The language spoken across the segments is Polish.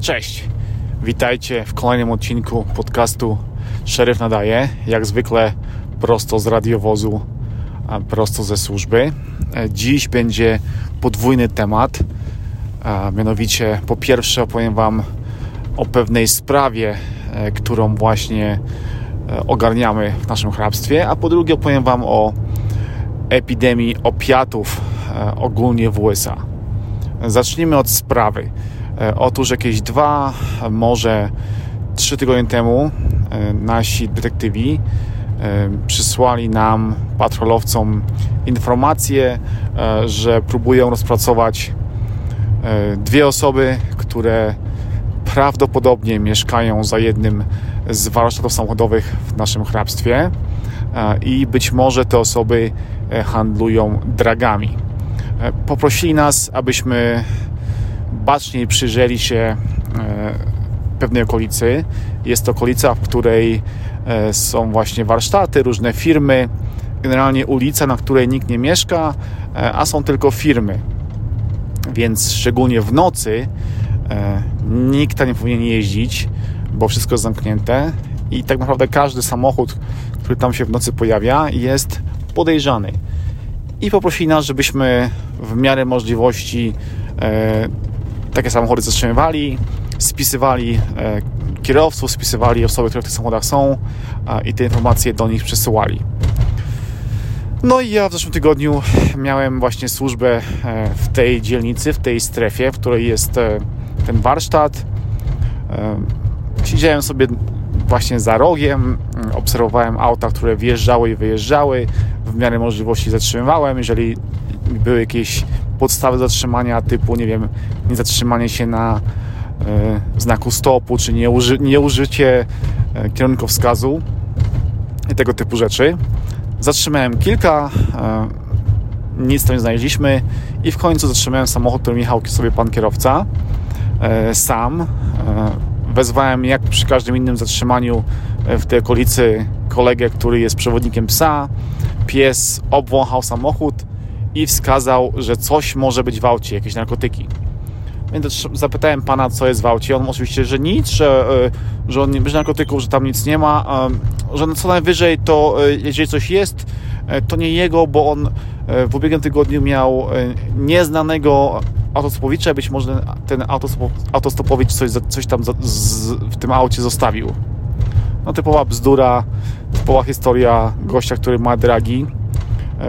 Cześć, witajcie w kolejnym odcinku podcastu Szeryf Nadaje. Jak zwykle prosto z radiowozu, prosto ze służby. E, dziś będzie podwójny temat, a mianowicie po pierwsze opowiem Wam o pewnej sprawie, e, którą właśnie e, ogarniamy w naszym hrabstwie, a po drugie opowiem Wam o epidemii opiatów ogólnie w USA. Zacznijmy od sprawy. E, otóż jakieś dwa, może trzy tygodnie temu e, nasi detektywi e, przysłali nam, patrolowcom, informację, że próbują rozpracować dwie osoby, które prawdopodobnie mieszkają za jednym z warsztatów samochodowych w naszym hrabstwie i być może te osoby handlują dragami. Poprosili nas, abyśmy baczniej przyjrzeli się e, pewnej okolicy. Jest to okolica, w której e, są właśnie warsztaty, różne firmy, generalnie ulica, na której nikt nie mieszka, e, a są tylko firmy. Więc szczególnie w nocy nikt tam nie powinien jeździć, bo wszystko jest zamknięte i tak naprawdę każdy samochód, który tam się w nocy pojawia, jest podejrzany. I poprosili nas, żebyśmy w miarę możliwości takie samochody zatrzymywali, spisywali e, kierowców, spisywali osoby, które w tych samochodach są i te informacje do nich przesyłali. No i ja w zeszłym tygodniu miałem właśnie służbę e, w tej dzielnicy, w tej strefie, w której jest e, ten warsztat. Siedziałem sobie właśnie za rogiem, obserwowałem auta, które wjeżdżały i wyjeżdżały. W miarę możliwości zatrzymywałem. Jeżeli były jakieś podstawy zatrzymania typu, nie wiem, niezatrzymanie się na y, znaku stopu, czy nieuży, nieużycie y, kierunkowskazu i tego typu rzeczy. Zatrzymałem kilka, y, nic tam nie znaleźliśmy i w końcu zatrzymałem samochód, którym jechał sobie pan kierowca sam. Wezwałem jak przy każdym innym zatrzymaniu w tej okolicy kolegę, który jest przewodnikiem psa. Pies obwąchał samochód, i wskazał, że coś może być w aucie, jakieś narkotyki. Więc zapytałem pana, co jest w aucie. On oczywiście, że nic, że, e, że on nie bierze narkotyków, że tam nic nie ma, że co najwyżej to, e, jeżeli coś jest, e, to nie jego, bo on w ubiegłym tygodniu miał nieznanego autostopowicza, być może ten autostopowicz coś, coś tam w tym aucie zostawił. No typowa bzdura, typowa historia gościa, który ma dragi,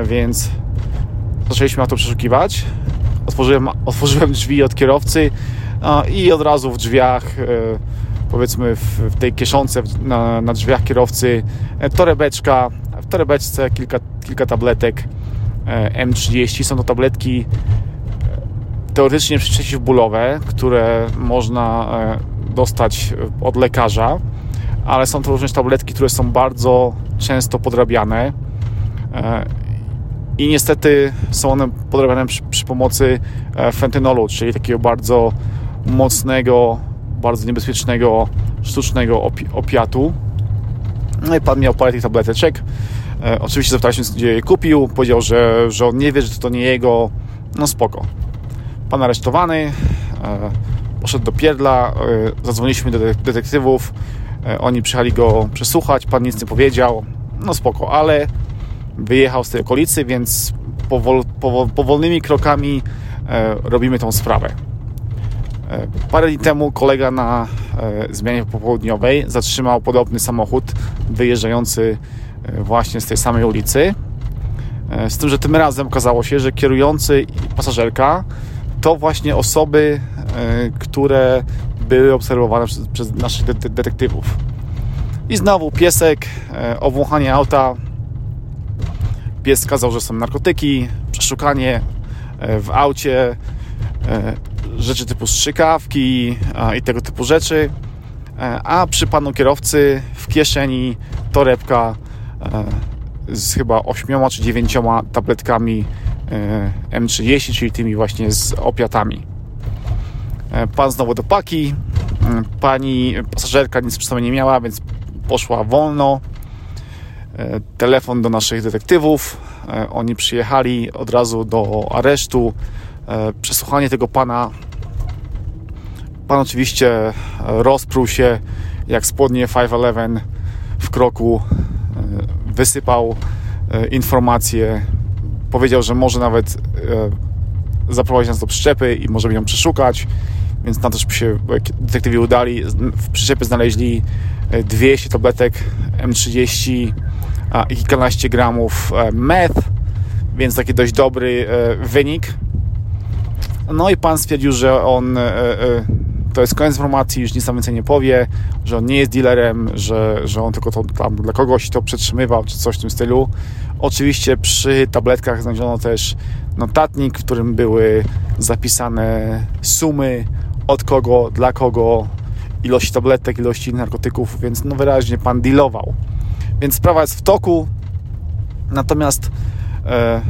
więc zaczęliśmy na to przeszukiwać. Otworzyłem, otworzyłem drzwi od kierowcy i od razu w drzwiach, e, powiedzmy w, tej kieszonce na, na drzwiach kierowcy, e, torebeczka, w torebeczce kilka, kilka tabletek e, M30. Są to tabletki teoretycznie przeciwbólowe, które można dostać od lekarza, ale są to również tabletki, które są bardzo często podrabiane i niestety są one podrabiane przy, przy pomocy e, fentynolu, czyli takiego bardzo mocnego, bardzo niebezpiecznego, sztucznego opi opiatu. No i pan miał parę tych tableteczek. E, oczywiście zapytaliśmy, gdzie je kupił. Powiedział, że, że on nie wie, że to nie jego. No spoko. Pan aresztowany. E, poszedł do pierdla. E, zadzwoniliśmy do detektywów. E, oni przyjechali go przesłuchać. Pan nic nie powiedział. No spoko, ale wyjechał z tej okolicy, więc powol, powol, powolnymi krokami e, robimy tą sprawę. E, parę dni temu kolega na e, zmianie popołudniowej zatrzymał podobny samochód wyjeżdżający właśnie z tej samej ulicy. Z tym, że tym razem okazało się, że kierujący i pasażerka to właśnie osoby, które były obserwowane przez, przez naszych detektywów. I znowu piesek, obwąchanie auta, Pies skazał, że są narkotyki, przeszukanie e, w aucie, e, rzeczy typu strzykawki i tego typu rzeczy. E, a przy panu kierowcy w kieszeni torebka z chyba 8 czy 9 tabletkami M30, czyli tymi właśnie z opiatami. Pan znowu do paki. Pani pasażerka nic przy sobie nie miała, więc poszła wolno. E, telefon do naszych detektywów. E, oni przyjechali od razu do aresztu. E, przesłuchanie tego pana pan oczywiście rozpruł się jak spodnie 511 w kroku, wysypał informacje, powiedział, że może nawet zaprowadzić nas do przyczepy i możemy ją przeszukać, więc na to, żeby się detektywi udali. W przyczepie znaleźli 200 tabletek M30 i kilkanaście gramów meth, więc taki dość dobry wynik. No i pan stwierdził, że on to jest koniec informacji, już nic tam więcej nie powie, że on nie jest dealerem, że, że on tylko to tam dla kogoś to przetrzymywał, czy coś w tym stylu. Oczywiście przy tabletkach znaleziono też notatnik, w którym były zapisane sumy, od kogo, dla kogo, ilości tabletek, ilości narkotyków, więc no wyraźnie pan dealował. Więc sprawa jest w toku, natomiast e,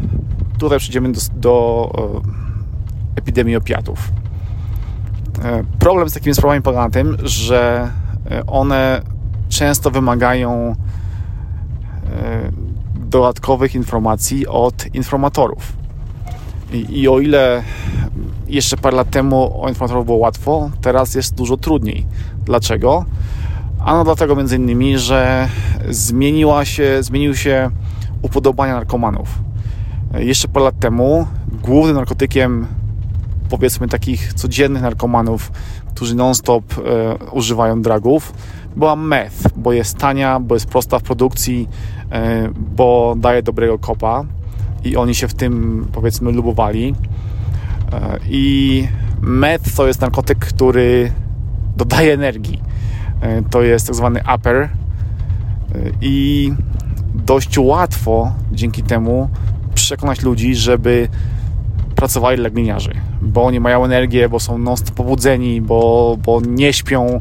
tutaj przejdziemy do, do e, epidemii opiatów. E, problem z takimi sprawami polega na tym, że e, one często wymagają e, dodatkowych informacji od informatorów. I, I, o ile jeszcze parę lat temu o informatorów było łatwo, teraz jest dużo trudniej. Dlaczego? Ano dlatego między innymi, że zmieniła się, zmieniły się upodobania narkomanów. Jeszcze parę lat temu głównym narkotykiem powiedzmy takich codziennych narkomanów, którzy non-stop e, używają dragów, była meth, bo jest tania, bo jest prosta w produkcji, e, bo daje dobrego kopa i oni się w tym powiedzmy lubowali. E, I meth to jest narkotyk, który dodaje energii. E, to jest tak zwany upper e, i dość łatwo dzięki temu przekonać ludzi, żeby pracowali dla gliniarzy, bo oni mają energię, bo są non pobudzeni, bo, bo nie śpią,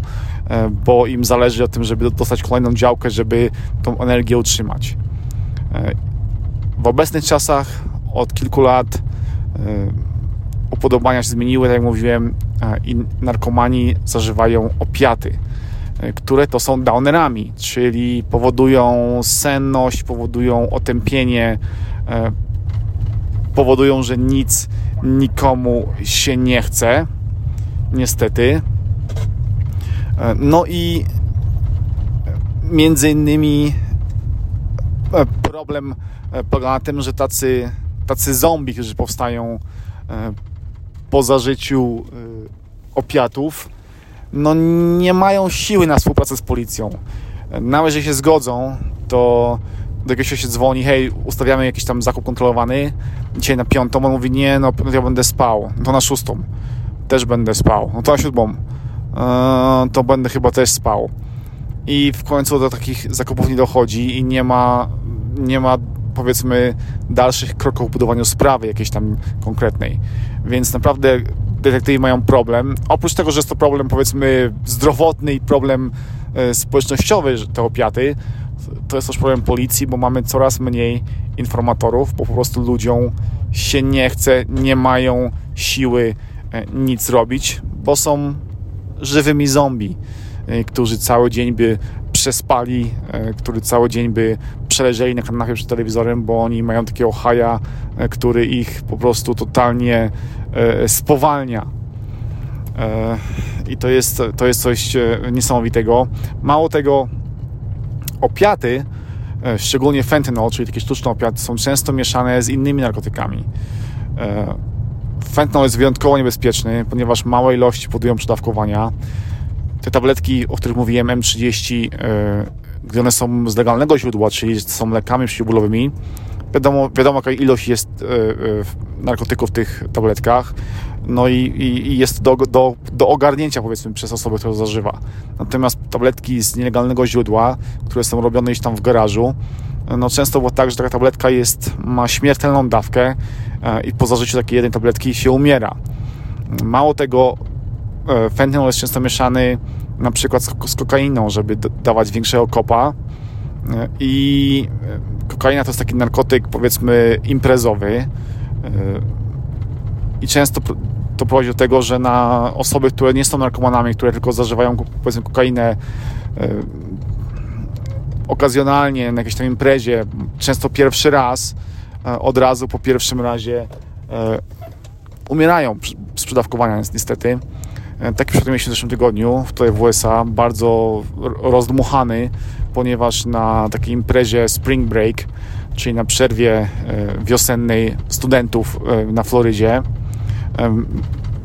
bo im zależy o tym, żeby dostać kolejną działkę, żeby tą energię utrzymać. W obecnych czasach od kilku lat upodobania się zmieniły, tak jak mówiłem, i narkomani zażywają opiaty, e, które to są downerami, czyli powodują senność, powodują otępienie, e, powodują, że nic nikomu się nie chce, niestety. E, no i między innymi problem polega na tym, że tacy, tacy zombie, którzy powstają po zażyciu opiatów, no nie mają siły na współpracę z policją. Nawet jeżeli się zgodzą, to do jakiegoś się dzwoni, hej, ustawiamy jakiś tam zakup kontrolowany, dzisiaj na piątą, on mówi, nie, no ja będę spał, to na szóstą też będę spał, no to na siódmą eee, to będę chyba też spał. I w końcu do takich zakupów nie dochodzi i nie ma, nie ma powiedzmy dalszych kroków w budowaniu sprawy jakiejś tam konkretnej. Więc naprawdę detektywi mają problem. Oprócz tego, że jest to problem powiedzmy zdrowotny i problem e, społecznościowy, te opiaty, to jest też problem policji, bo mamy coraz mniej informatorów, bo po prostu ludziom się nie chce, nie mają siły e, nic robić, bo są żywymi zombie, e, którzy cały dzień by przespali, który cały dzień by przeleżeli na kanapie przed telewizorem, bo oni mają takiego haja, e, który ich po prostu totalnie e, spowalnia. E, I to jest, to jest coś niesamowitego. Mało tego, opiaty, szczególnie fentanyl, czyli takie sztuczne opiaty, są często mieszane z innymi narkotykami. Fentanyl jest wyjątkowo niebezpieczny, ponieważ małe ilości powodują przedawkowania. Te tabletki, o których mówiłem, M30, gdy one są z legalnego źródła, czyli są lekami przeciwbólowymi, wiadomo, wiadomo jaka ilość jest e, e, narkotyków w tych tabletkach, no i, i, i jest do, do, do ogarnięcia powiedzmy przez osobę, która zażywa. Natomiast tabletki z nielegalnego źródła, które są robione gdzieś tam w garażu, no często było tak, że taka tabletka jest, ma śmiertelną dawkę e, i po zażyciu takiej jednej tabletki się umiera. Mało tego, fentanyl jest często mieszany na przykład z, kokainą, żeby dawać większego kopa. I e, kokaina to jest taki narkotyk, powiedzmy, imprezowy. E, I często to prowadzi do tego, że na osoby, które nie są narkomanami, które tylko zażywają, powiedzmy, kokainę e, okazjonalnie na jakiejś tam imprezie, często pierwszy raz, od razu po pierwszym razie umierają z przedawkowania niestety. Taki przypadek mieliśmy w zeszłym tygodniu tutaj w USA, bardzo rozdmuchany, ponieważ na takiej imprezie Spring Break, czyli na przerwie wiosennej studentów na Florydzie,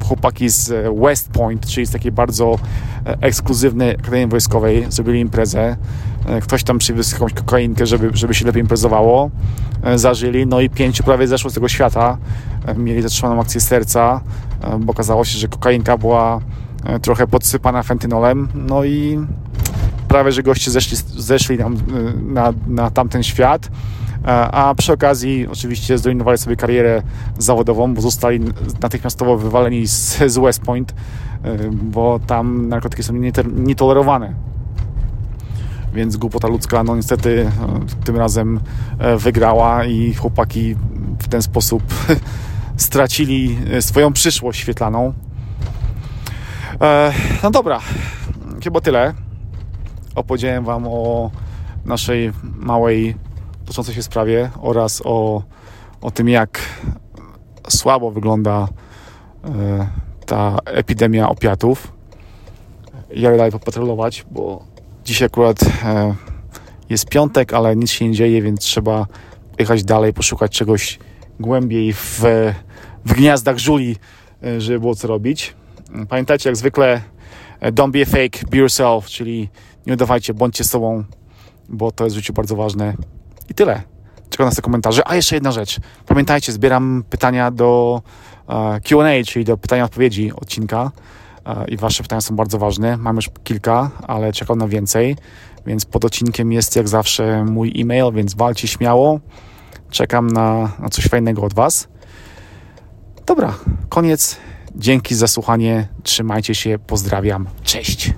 chłopaki z West Point, czyli z takiej bardzo ekskluzywnej akademii wojskowej, zrobili imprezę. Ktoś tam przywiózł jakąś kokainkę, żeby, żeby się lepiej imprezowało. Zażyli, no i pięciu prawie zeszło z tego świata. Mieli zatrzymaną akcję serca, bo okazało się, że kokainka była trochę podsypana fentynolem, no i prawie, że goście zeszli, zeszli na, na, na tamten świat a przy okazji oczywiście zrujnowali sobie karierę zawodową, bo zostali natychmiastowo wywaleni z, z West Point, bo tam narkotyki są nietolerowane. Więc głupota ludzka, no niestety tym razem wygrała i chłopaki w ten sposób stracili swoją przyszłość świetlaną. No dobra, chyba tyle. Opowiedziałem Wam o naszej małej toczącej się sprawie oraz o, o tym, jak słabo wygląda e, ta epidemia opiatów. Ja dalej popatrolować, bo dzisiaj akurat e, jest piątek, ale nic się nie dzieje, więc trzeba jechać dalej, poszukać czegoś głębiej w, w gniazdach żuli, e, żeby było co robić. Pamiętajcie, jak zwykle, don't be a fake, be yourself, czyli nie udawajcie, bądźcie sobą, bo to jest w życiu bardzo ważne. I tyle. Czekam na te komentarze. A jeszcze jedna rzecz. Pamiętajcie, zbieram pytania do e, QA, czyli do pytania odpowiedzi odcinka. I Wasze pytania są bardzo ważne. Mam już kilka, ale czekam na więcej. Więc pod odcinkiem jest jak zawsze mój e-mail, więc walcie śmiało. Czekam na, na coś fajnego od Was. Dobra, koniec. Dzięki za słuchanie. Trzymajcie się. Pozdrawiam. Cześć.